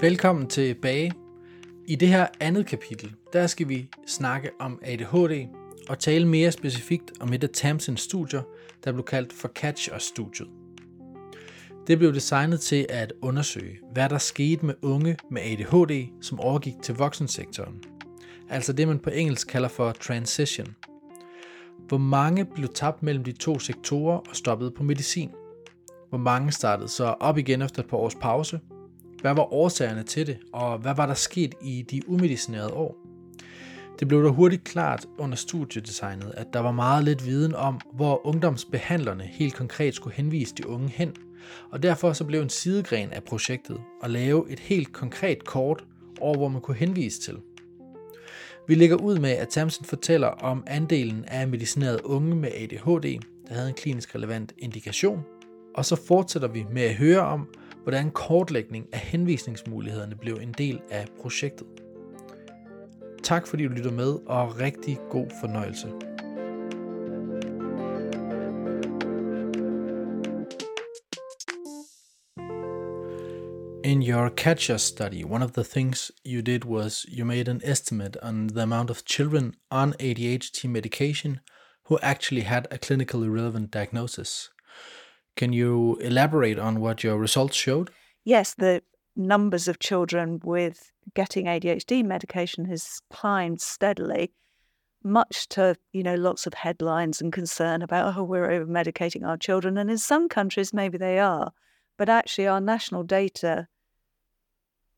Velkommen tilbage. I det her andet kapitel, der skal vi snakke om ADHD og tale mere specifikt om et af Tamsens studier, der blev kaldt for Catch Us-studiet. Det blev designet til at undersøge, hvad der skete med unge med ADHD, som overgik til voksensektoren. Altså det, man på engelsk kalder for transition. Hvor mange blev tabt mellem de to sektorer og stoppede på medicin? Hvor mange startede så op igen efter et par års pause? Hvad var årsagerne til det, og hvad var der sket i de umedicinerede år? Det blev da hurtigt klart under studiedesignet, at der var meget lidt viden om, hvor ungdomsbehandlerne helt konkret skulle henvise de unge hen, og derfor så blev en sidegren af projektet at lave et helt konkret kort over, hvor man kunne henvise til. Vi lægger ud med, at Tamsen fortæller om andelen af medicinerede unge med ADHD, der havde en klinisk relevant indikation, og så fortsætter vi med at høre om, hvordan kortlægning af henvisningsmulighederne blev en del af projektet. Tak fordi du lytter med, og rigtig god fornøjelse. In your catcher study, one of the things you did was you made an estimate on the amount of children on ADHD medication who actually had a clinically relevant diagnosis. Can you elaborate on what your results showed? Yes, the numbers of children with getting ADHD medication has climbed steadily, much to, you know, lots of headlines and concern about, oh, we're over medicating our children. And in some countries, maybe they are. But actually, our national data,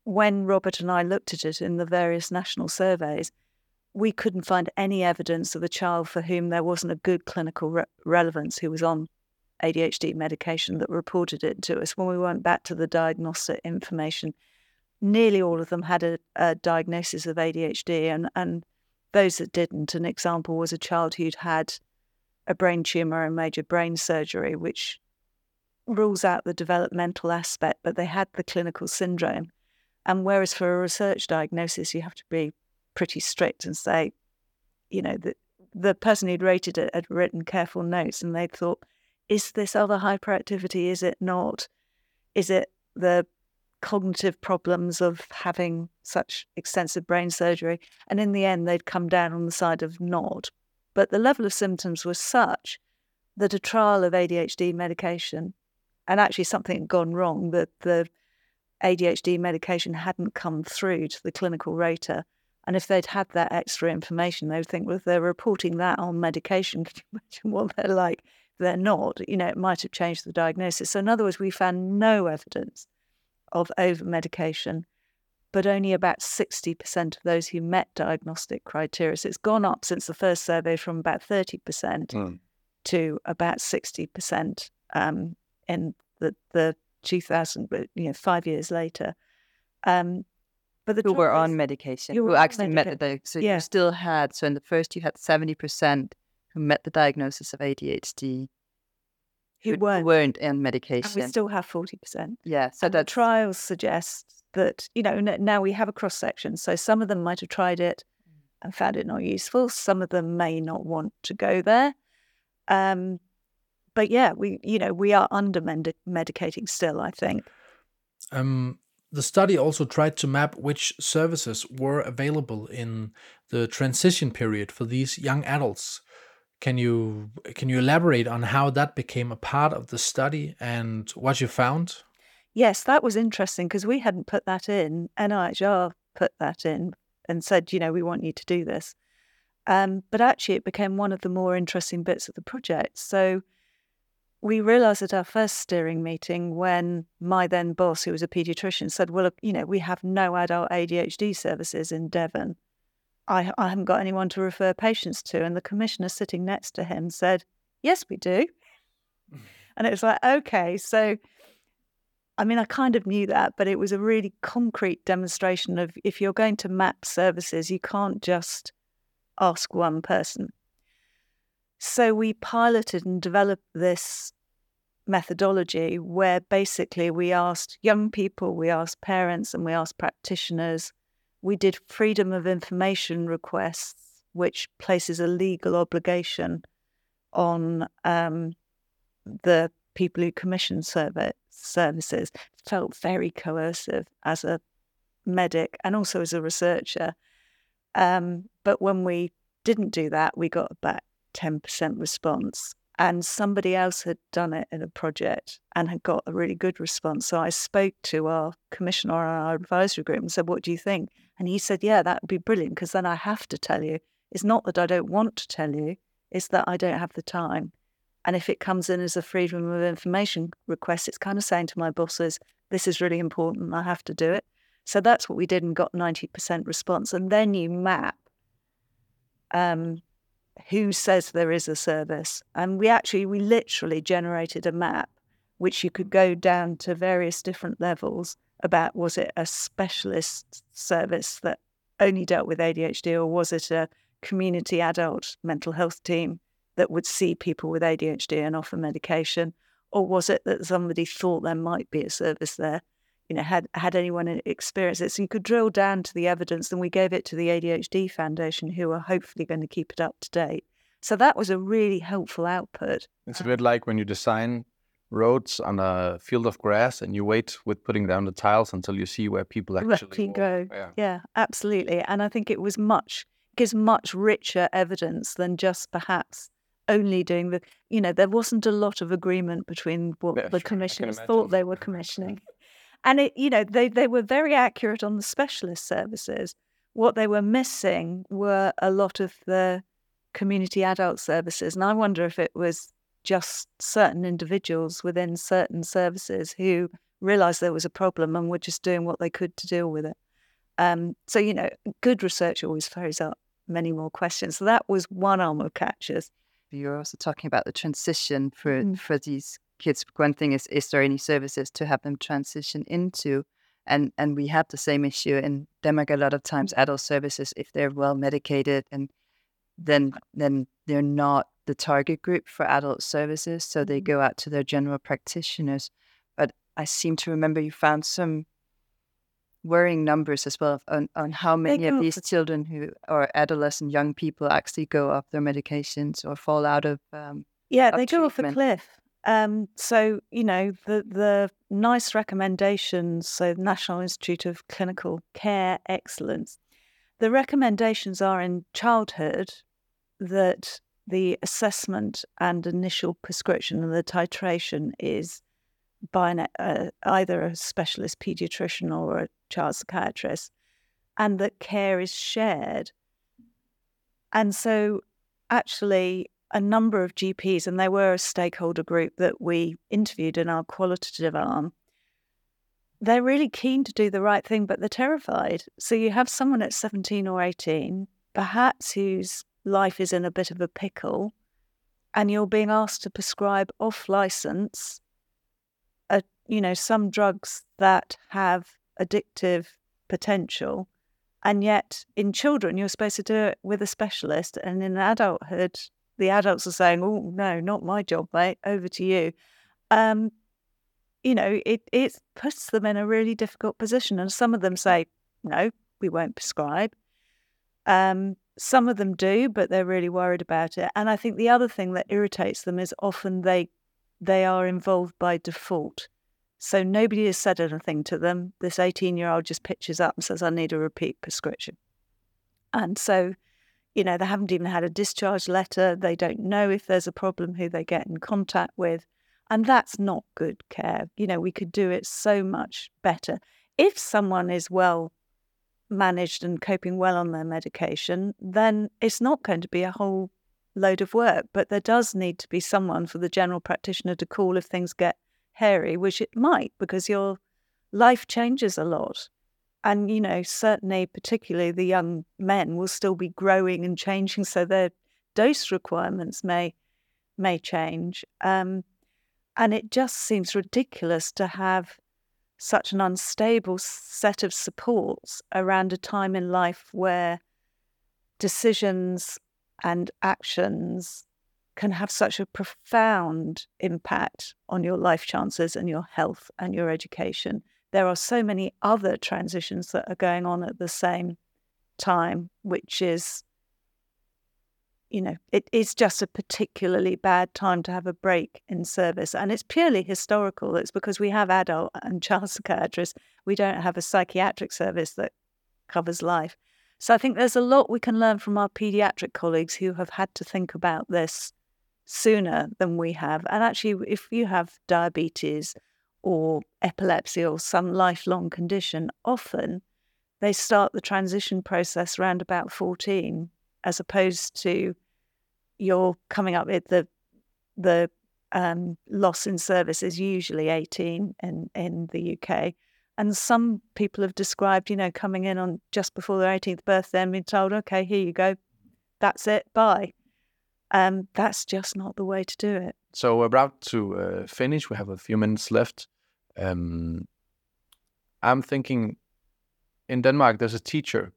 when Robert and I looked at it in the various national surveys, we couldn't find any evidence of a child for whom there wasn't a good clinical re- relevance who was on ADHD medication that reported it to us. When we went back to the diagnostic information, nearly all of them had a, a diagnosis of ADHD, and, and those that didn't, an example was a child who'd had a brain tumor and major brain surgery, which rules out the developmental aspect, but they had the clinical syndrome. And whereas for a research diagnosis, you have to be pretty strict and say, you know, the, the person who'd rated it had written careful notes and they'd thought, is this other hyperactivity? Is it not? Is it the cognitive problems of having such extensive brain surgery? And in the end, they'd come down on the side of not. But the level of symptoms was such that a trial of ADHD medication, and actually something had gone wrong, that the ADHD medication hadn't come through to the clinical rater. And if they'd had that extra information, they would think, well, they're reporting that on medication, can you imagine what they're like they're not, you know, it might have changed the diagnosis. So, in other words, we found no evidence of over medication, but only about 60% of those who met diagnostic criteria. So, it's gone up since the first survey from about 30% mm. to about 60% um, in the, the 2000, you know, five years later. Um, but the who were on medication, who actually medication. met the so yeah. you still had so in the first you had seventy percent who met the diagnosis of ADHD who weren't, weren't on medication. And we still have 40%. Yeah. So the trials suggest that, you know, now we have a cross section. So some of them might have tried it and found it not useful. Some of them may not want to go there. Um, but yeah, we, you know, we are under medicating still, I think. Um, the study also tried to map which services were available in the transition period for these young adults. Can you can you elaborate on how that became a part of the study and what you found? Yes, that was interesting because we hadn't put that in. NIHR put that in and said, you know, we want you to do this. Um, but actually, it became one of the more interesting bits of the project. So we realized at our first steering meeting when my then boss, who was a pediatrician, said, well, you know, we have no adult ADHD services in Devon. I, I haven't got anyone to refer patients to. And the commissioner sitting next to him said, Yes, we do. And it was like, okay, so I mean, I kind of knew that, but it was a really concrete demonstration of if you're going to map services, you can't just ask one person. So we piloted and developed this methodology where basically we asked young people, we asked parents, and we asked practitioners we did freedom of information requests, which places a legal obligation on um, the people who commission service, services. Felt very coercive as a medic and also as a researcher. Um, but when we didn't do that, we got about 10% response. And somebody else had done it in a project and had got a really good response. So I spoke to our commissioner on our advisory group and said, What do you think? And he said, Yeah, that would be brilliant because then I have to tell you. It's not that I don't want to tell you, it's that I don't have the time. And if it comes in as a freedom of information request, it's kind of saying to my bosses, This is really important, I have to do it. So that's what we did and got 90% response. And then you map um, who says there is a service. And we actually, we literally generated a map which you could go down to various different levels about was it a specialist service that only dealt with ADHD or was it a community adult mental health team that would see people with ADHD and offer medication? Or was it that somebody thought there might be a service there? You know, had had anyone experienced it? So you could drill down to the evidence, and we gave it to the ADHD Foundation, who are hopefully going to keep it up to date. So that was a really helpful output. It's a bit like when you design roads on a field of grass and you wait with putting down the tiles until you see where people actually go. Yeah. yeah, absolutely. And I think it was much gives much richer evidence than just perhaps only doing the you know, there wasn't a lot of agreement between what yeah, the commissioners thought they were commissioning. And it, you know, they, they were very accurate on the specialist services. What they were missing were a lot of the community adult services. And I wonder if it was just certain individuals within certain services who realized there was a problem and were just doing what they could to deal with it. Um, so, you know, good research always throws up many more questions. So that was one arm of CATCH-US. You're also talking about the transition for, mm. for these kids. One thing is, is there any services to have them transition into? And and we have the same issue in Denmark a lot of times. Adult services, if they're well medicated and then then they're not the target group for adult services, so they mm-hmm. go out to their general practitioners. But I seem to remember you found some worrying numbers as well on, on how many of these children who or adolescent young people actually go off their medications or fall out of um, yeah they go off a cliff um, so you know the the NICE recommendations so national institute of clinical care excellence the recommendations are in childhood that the assessment and initial prescription and the titration is by an, uh, either a specialist pediatrician or a child psychiatrist, and that care is shared. And so, actually, a number of GPs, and they were a stakeholder group that we interviewed in our qualitative arm, they're really keen to do the right thing, but they're terrified. So, you have someone at 17 or 18, perhaps who's life is in a bit of a pickle and you're being asked to prescribe off license a, you know some drugs that have addictive potential and yet in children you're supposed to do it with a specialist and in adulthood the adults are saying oh no not my job mate over to you. Um, you know it it puts them in a really difficult position and some of them say no we won't prescribe. Um, some of them do, but they're really worried about it. And I think the other thing that irritates them is often they they are involved by default. So nobody has said anything to them. This 18 year old just pitches up and says, I need a repeat prescription. And so, you know, they haven't even had a discharge letter. They don't know if there's a problem who they get in contact with. And that's not good care. You know, we could do it so much better. If someone is well managed and coping well on their medication, then it's not going to be a whole load of work. But there does need to be someone for the general practitioner to call if things get hairy, which it might because your life changes a lot. And, you know, certainly, particularly the young men will still be growing and changing. So their dose requirements may may change. Um, and it just seems ridiculous to have such an unstable set of supports around a time in life where decisions and actions can have such a profound impact on your life chances and your health and your education. There are so many other transitions that are going on at the same time, which is you know, it is just a particularly bad time to have a break in service. And it's purely historical. It's because we have adult and child psychiatrists. We don't have a psychiatric service that covers life. So I think there's a lot we can learn from our pediatric colleagues who have had to think about this sooner than we have. And actually, if you have diabetes or epilepsy or some lifelong condition, often they start the transition process around about 14 as opposed to you're coming up with the the um, loss in service is usually 18 in, in the UK. And some people have described, you know, coming in on just before their 18th birthday and being told, okay, here you go, that's it, bye. Um, that's just not the way to do it. So we're about to uh, finish. We have a few minutes left. Um, I'm thinking in Denmark, there's a teacher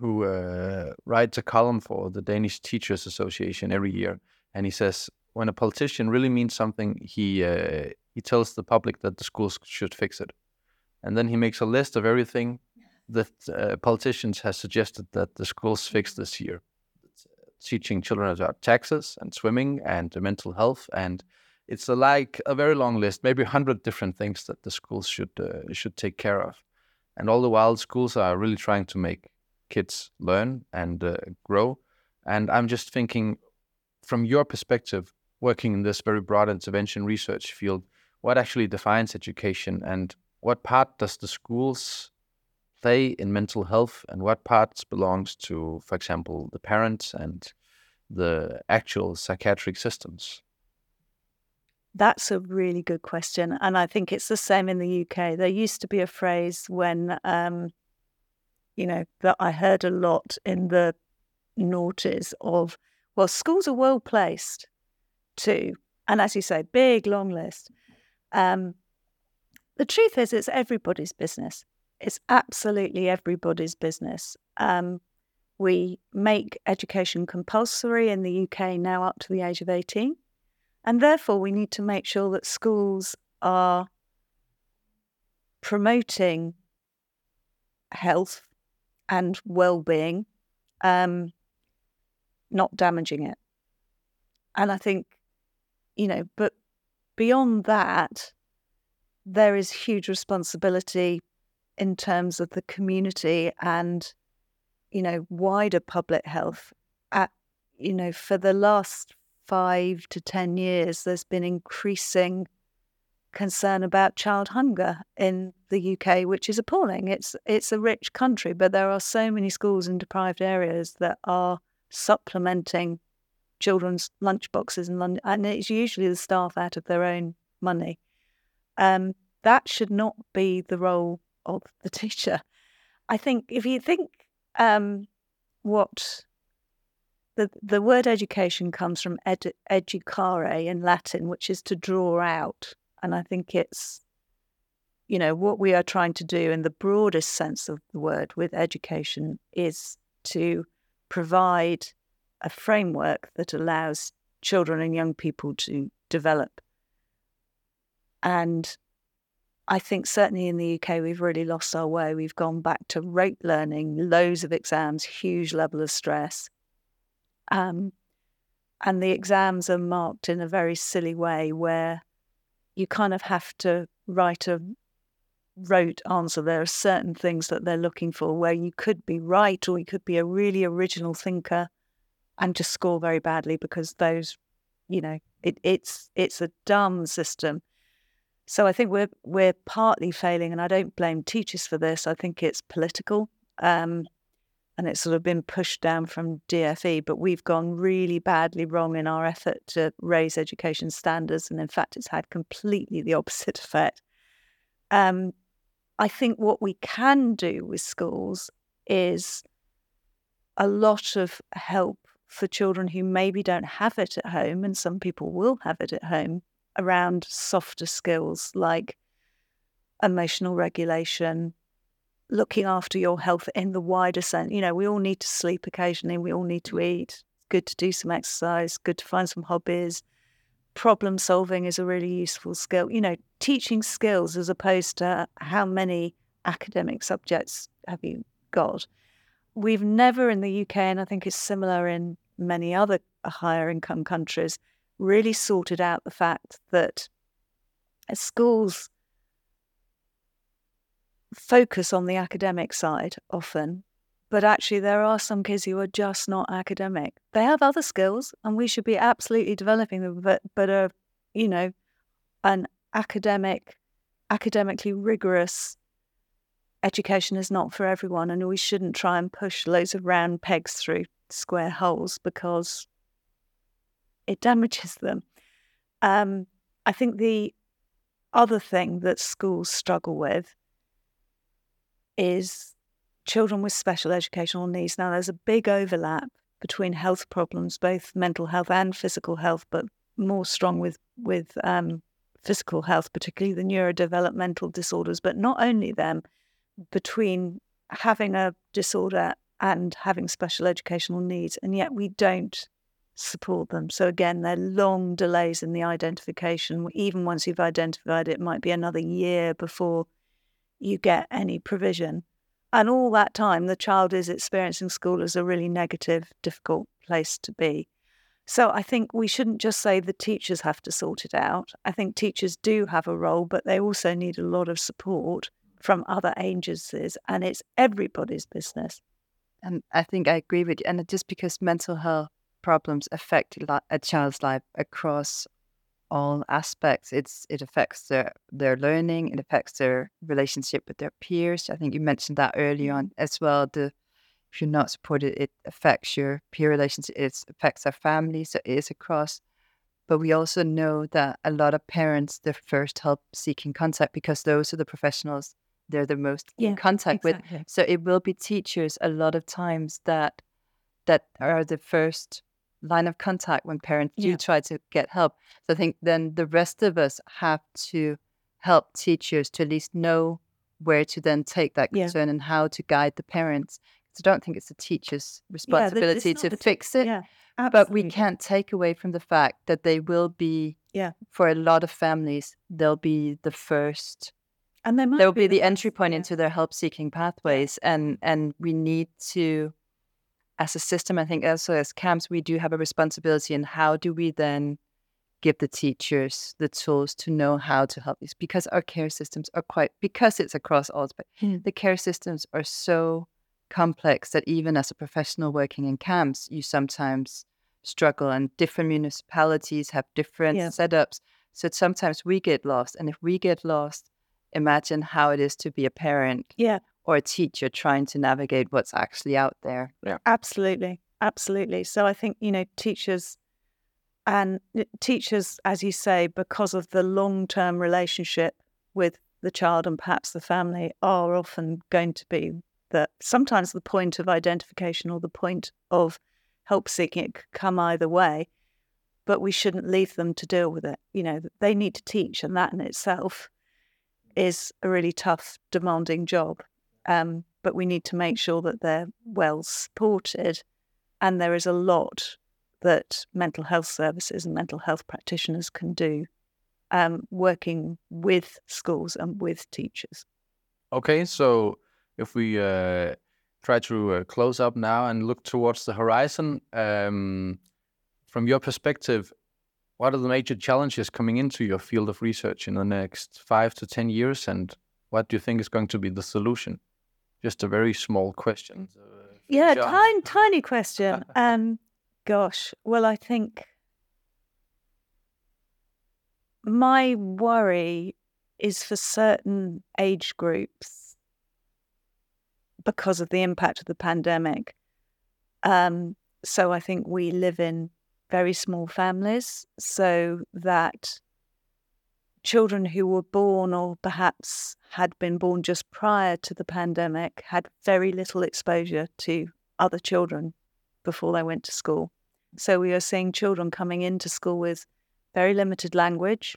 who uh, writes a column for the Danish Teachers Association every year, and he says when a politician really means something, he uh, he tells the public that the schools should fix it, and then he makes a list of everything that uh, politicians has suggested that the schools fix this year. teaching children about taxes and swimming and mental health and it's a, like a very long list, maybe a hundred different things that the schools should uh, should take care of. And all the while, schools are really trying to make kids learn and uh, grow. And I'm just thinking, from your perspective, working in this very broad intervention research field, what actually defines education and what part does the schools play in mental health and what parts belongs to, for example, the parents and the actual psychiatric systems? That's a really good question. And I think it's the same in the UK. There used to be a phrase when um, you know, that I heard a lot in the noughties of, well, schools are well placed too. And as you say, big, long list. Um, the truth is, it's everybody's business. It's absolutely everybody's business. Um, we make education compulsory in the UK now up to the age of 18. And therefore, we need to make sure that schools are promoting health and well-being, um, not damaging it. And I think, you know, but beyond that, there is huge responsibility in terms of the community and, you know, wider public health. At you know, for the last five to ten years, there's been increasing concern about child hunger in the UK, which is appalling. It's it's a rich country, but there are so many schools in deprived areas that are supplementing children's lunchboxes in London, and it's usually the staff out of their own money. Um, that should not be the role of the teacher. I think if you think um, what the the word education comes from ed, educare in Latin, which is to draw out. And I think it's, you know, what we are trying to do in the broadest sense of the word with education is to provide a framework that allows children and young people to develop. And I think certainly in the UK, we've really lost our way. We've gone back to rote learning, loads of exams, huge level of stress. Um, and the exams are marked in a very silly way where you kind of have to write a rote answer. There are certain things that they're looking for where you could be right or you could be a really original thinker and just score very badly because those, you know, it, it's it's a dumb system. So I think we're we're partly failing, and I don't blame teachers for this. I think it's political. Um, and it's sort of been pushed down from DFE, but we've gone really badly wrong in our effort to raise education standards. And in fact, it's had completely the opposite effect. Um, I think what we can do with schools is a lot of help for children who maybe don't have it at home, and some people will have it at home, around softer skills like emotional regulation, looking after your health in the wider sense. You know, we all need to sleep occasionally, we all need to mm. eat. It's good to do some exercise, good to find some hobbies. Problem solving is a really useful skill. You know, teaching skills as opposed to how many academic subjects have you got. We've never in the UK, and I think it's similar in many other higher income countries, really sorted out the fact that schools focus on the academic side often, but actually there are some kids who are just not academic. They have other skills, and we should be absolutely developing them, but but a you know an academic, academically rigorous education is not for everyone, and we shouldn't try and push loads of round pegs through square holes because it damages them. Um, I think the other thing that schools struggle with is children with special educational needs. Now, there's a big overlap between health problems, both mental health and physical health, but more strong with with um, physical health, particularly the neurodevelopmental disorders. But not only them, between having a disorder and having special educational needs, and yet we don't support them. So again, there are long delays in the identification. Even once you've identified it, it might be another year before you get any provision. And all that time, the child is experiencing school as a really negative, difficult place to be. So I think we shouldn't just say the teachers have to sort it out. I think teachers do have a role, but they also need a lot of support from other agencies, and it's everybody's business. And I think I agree with you. And just because mental health problems affect a child's life across all aspects, it's it affects their their learning, it affects their relationship with their peers. I think you mentioned that early on mm-hmm. as well. The if you're not supported, it affects your peer relationship. It affects our family, so it is across. But we also know that a lot of parents, their first help seeking contact, because those are the professionals they're the most yeah, in contact exactly. with. So it will be teachers a lot of times that that are the first line of contact when parents yeah. do try to get help. So I think then the rest of us have to help teachers to at least know where to then take that concern yeah. and how to guide the parents. So I don't think it's the teacher's responsibility to fix it. Yeah, but we can't take away from the fact that they will be, yeah. for a lot of families, they'll be the first and they will be, be the entry point yeah. into their help seeking pathways and and we need to as a system i think also as CAMHS we do have a responsibility in how do we then give the teachers the tools to know how to help these because our care systems are quite because it's across all but mm. the care systems are so complex that even as a professional working in CAMHS you sometimes struggle and different municipalities have different yeah. setups so sometimes we get lost and if we get lost imagine how it is to be a parent yeah or a teacher trying to navigate what's actually out there. Yeah. Absolutely absolutely. So i think you know teachers and eh, teachers as you say because of the long-term relationship with the child and perhaps the family are often going to be that sometimes the point of identification or the point of help seeking. It could come either way but we shouldn't leave them to deal with it. You know they need to teach and that in itself is a really tough, demanding job. Um, but we need to make sure that they're well supported. And there is a lot that mental health services and mental health practitioners can do um, working with schools and with teachers. Okay, so if we uh, try to uh, close up now and look towards the horizon, um, from your perspective, what are the major challenges coming into your field of research in the next five to 10 years? And what do you think is going to be the solution? Just a very small question. Uh, yeah, tiny, tiny question. um, gosh, well, I think my worry is for certain age groups because of the impact of the pandemic. Um, so I think we live in very small families so that children who were born or perhaps had been born just prior to the pandemic had very little exposure to other children before they went to school. So we are seeing children coming into school with very limited language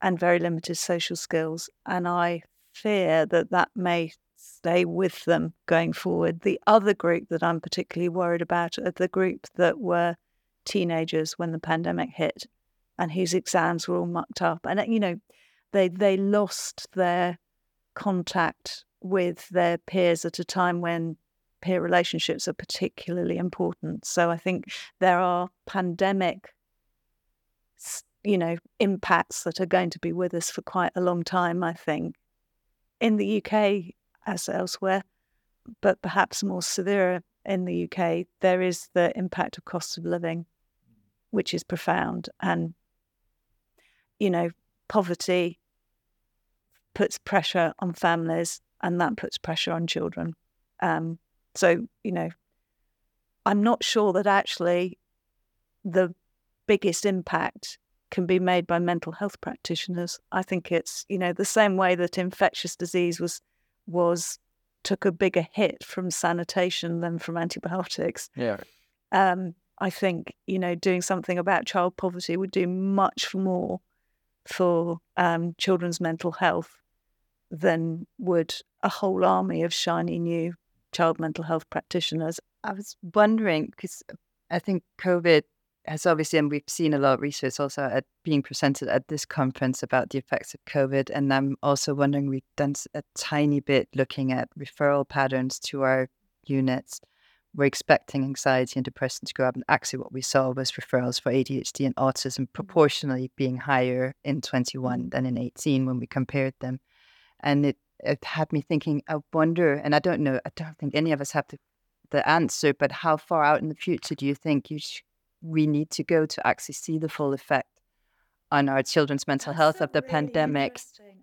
and very limited social skills. And I fear that that may stay with them going forward. The other group that I'm particularly worried about are the group that were teenagers when the pandemic hit and whose exams were all mucked up. And, you know, they, they lost their contact with their peers at a time when peer relationships are particularly important. So I think there are pandemic, you know, impacts that are going to be with us for quite a long time, I think, in the UK as elsewhere, but perhaps more severe in the UK, there is the impact of cost of living, which is profound. And, you know, poverty puts pressure on families and that puts pressure on children. Um, so, you know, I'm not sure that actually the biggest impact can be made by mental health practitioners. I think it's, you know, the same way that infectious disease was was took a bigger hit from sanitation than from antibiotics. Yeah. Um, I think, you know, doing something about child poverty would do much more for um, children's mental health than would a whole army of shiny new child mental health practitioners. I was wondering because I think COVID has obviously, and we've seen a lot of research also at being presented at this conference about the effects of COVID. And I'm also wondering, we've done a tiny bit looking at referral patterns to our units. We're expecting anxiety and depression to go up. And actually, what we saw was referrals for ADHD and autism mm. proportionally being higher in 21 mm. than in 18 when we compared them. And it, it had me thinking, I wonder, and I don't know, I don't think any of us have the, the answer, but how far out in the future do you think you sh- we need to go to actually see the full effect on our children's mental That's health so of the really pandemic.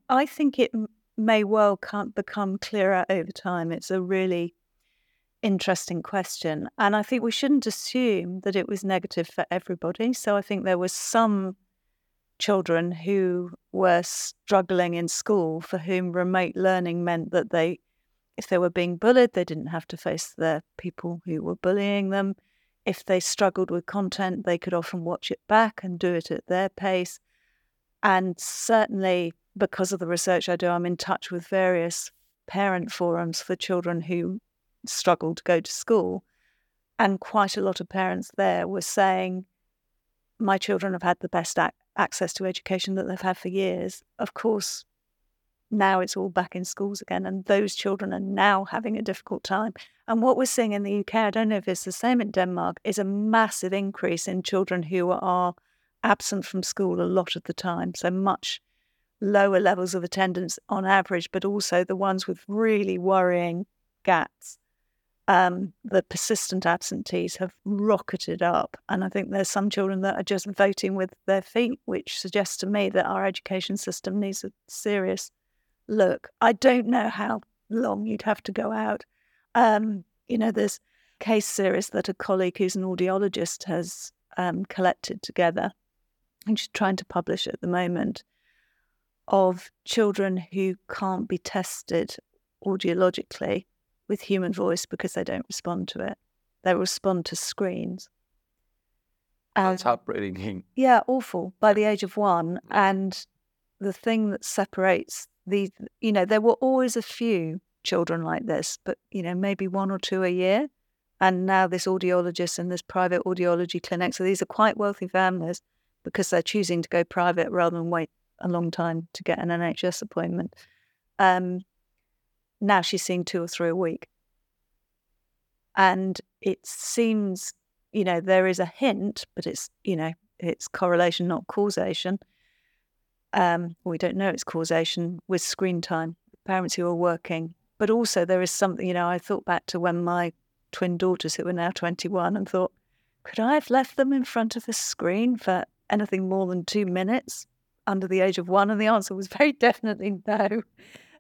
I think it may well can't become clearer over time. It's a really interesting question. And I think we shouldn't assume that it was negative for everybody. So I think there were some children who were struggling in school for whom remote learning meant that they, if they were being bullied, they didn't have to face the people who were bullying them if they struggled with content, they could often watch it back and do it at their pace. And certainly, because of the research I do, I'm in touch with various parent forums for children who struggle to go to school. And quite a lot of parents there were saying, My children have had the best ac- access to education that they've had for years. Of course, now it's all back in schools again, and those children are now having a difficult time. And what we're seeing in the UK, I don't know if it's the same in Denmark, is a massive increase in children who are absent from school a lot of the time. So much lower levels of attendance on average, but also the ones with really worrying gaps. Um, the persistent absentees have rocketed up. And I think there's some children that are just voting with their feet, which suggests to me that our education system needs a serious look. I don't know how long you'd have to go out um, you know, there's case series that a colleague who's an audiologist has um, collected together, and she's trying to publish at the moment, of children who can't be tested audiologically with human voice because they don't respond to it. They respond to screens. That's heartbreaking. Yeah, awful. By the age of one, and the thing that separates the, you know, there were always a few children like this, but you know, maybe one or two a year. And now this audiologist and this private audiology clinic. So these are quite wealthy families because they're choosing to go private rather than wait a long time to get an NHS appointment. Um, now she's seeing two or three a week. And it seems, you know, there is a hint, but it's, you know, it's correlation, not causation. Um, we don't know it's causation with screen time. Parents who are working but also, there is something, you know, I thought back to when my twin daughters, who are now 21, and thought, could I have left them in front of a screen for anything more than two minutes under the age of one? And the answer was very definitely no.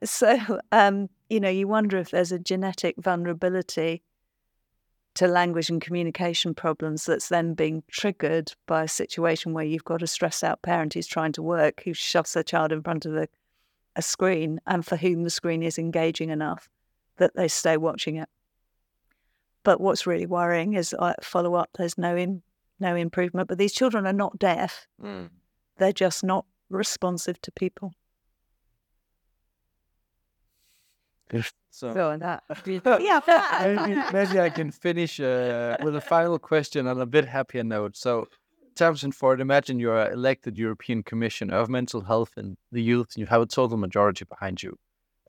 So, um, you know, you wonder if there's a genetic vulnerability to language and communication problems that's then being triggered by a situation where you've got a stressed out parent who's trying to work, who shoves their child in front of a a screen and for whom the screen is engaging enough that they stay watching it. But what's really worrying is uh, follow up. There's no in, no improvement. But these children are not deaf; mm. they're just not responsive to people. So, so that, yeah, maybe, maybe I can finish uh, with a final question on a bit happier note. So, Tamsin Ford, imagine you're elected European Commissioner of Mental Health and the Youth, and you have a total majority behind you.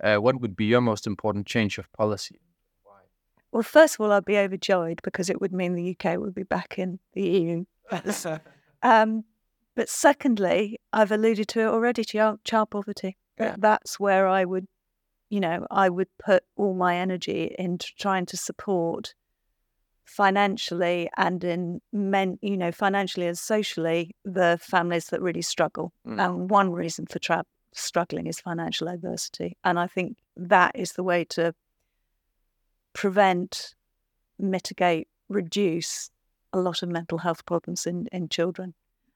Uh, what would be your most important change of policy? Why? Well, first of all, I'd be overjoyed because it would mean the UK would be back in the EU. um, but secondly, I've alluded to it already to child poverty. Yeah. That's where I would, you know, I would put all my energy into trying to support financially and in men, you know, financially and socially, the families that really struggle. Mm. And one reason for tra- struggling is financial adversity. And I think that is the way to prevent, mitigate, reduce a lot of mental health problems in, in children.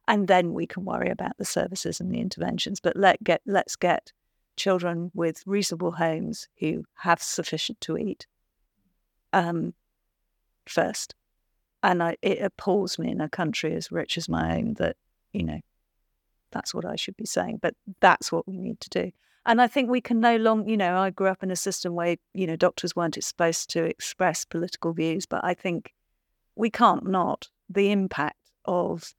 And then we can worry about the services and the interventions. But let get let's get children with reasonable homes who have sufficient to eat um, first. And I, it appalls me in a country as rich as my own that, you know, that's what I should be saying. But that's what we need to do. And I think we can no longer, you know, I grew up in a system where, you know, doctors weren't supposed to express political views, but I think we can't not. The impact of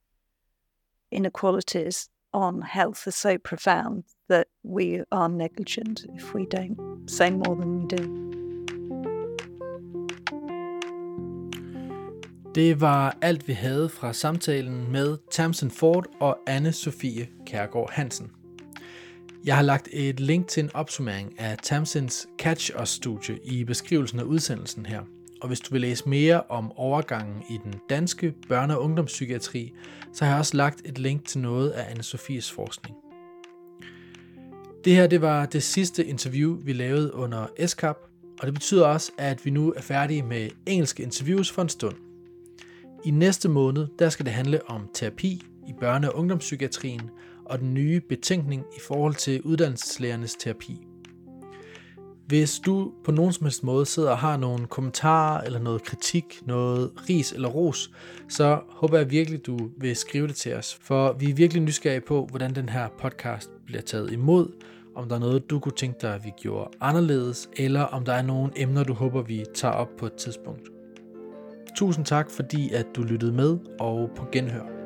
inequalities on health are so profound that we are negligent if we don't say more than we do. Det var alt, vi havde fra samtalen med Tamsen Ford og anne Sofie Kærgaard Hansen. Jeg har lagt et link til en opsummering af Tamsens Catch Us-studie i beskrivelsen af udsendelsen her. Og hvis du vil læse mere om overgangen i den danske børne- og ungdomspsykiatri, så har jeg også lagt et link til noget af anne Sofies forskning. Det her det var det sidste interview, vi lavede under SCAP, og det betyder også, at vi nu er færdige med engelske interviews for en stund. I næste måned, der skal det handle om terapi i børne- og ungdomspsykiatrien og den nye betænkning i forhold til uddannelseslægernes terapi. Hvis du på nogen som helst måde sidder og har nogle kommentarer eller noget kritik, noget ris eller ros, så håber jeg virkelig, du vil skrive det til os. For vi er virkelig nysgerrige på, hvordan den her podcast bliver taget imod, om der er noget, du kunne tænke dig, at vi gjorde anderledes, eller om der er nogle emner, du håber, vi tager op på et tidspunkt. Tusind tak, fordi at du lyttede med, og på genhør.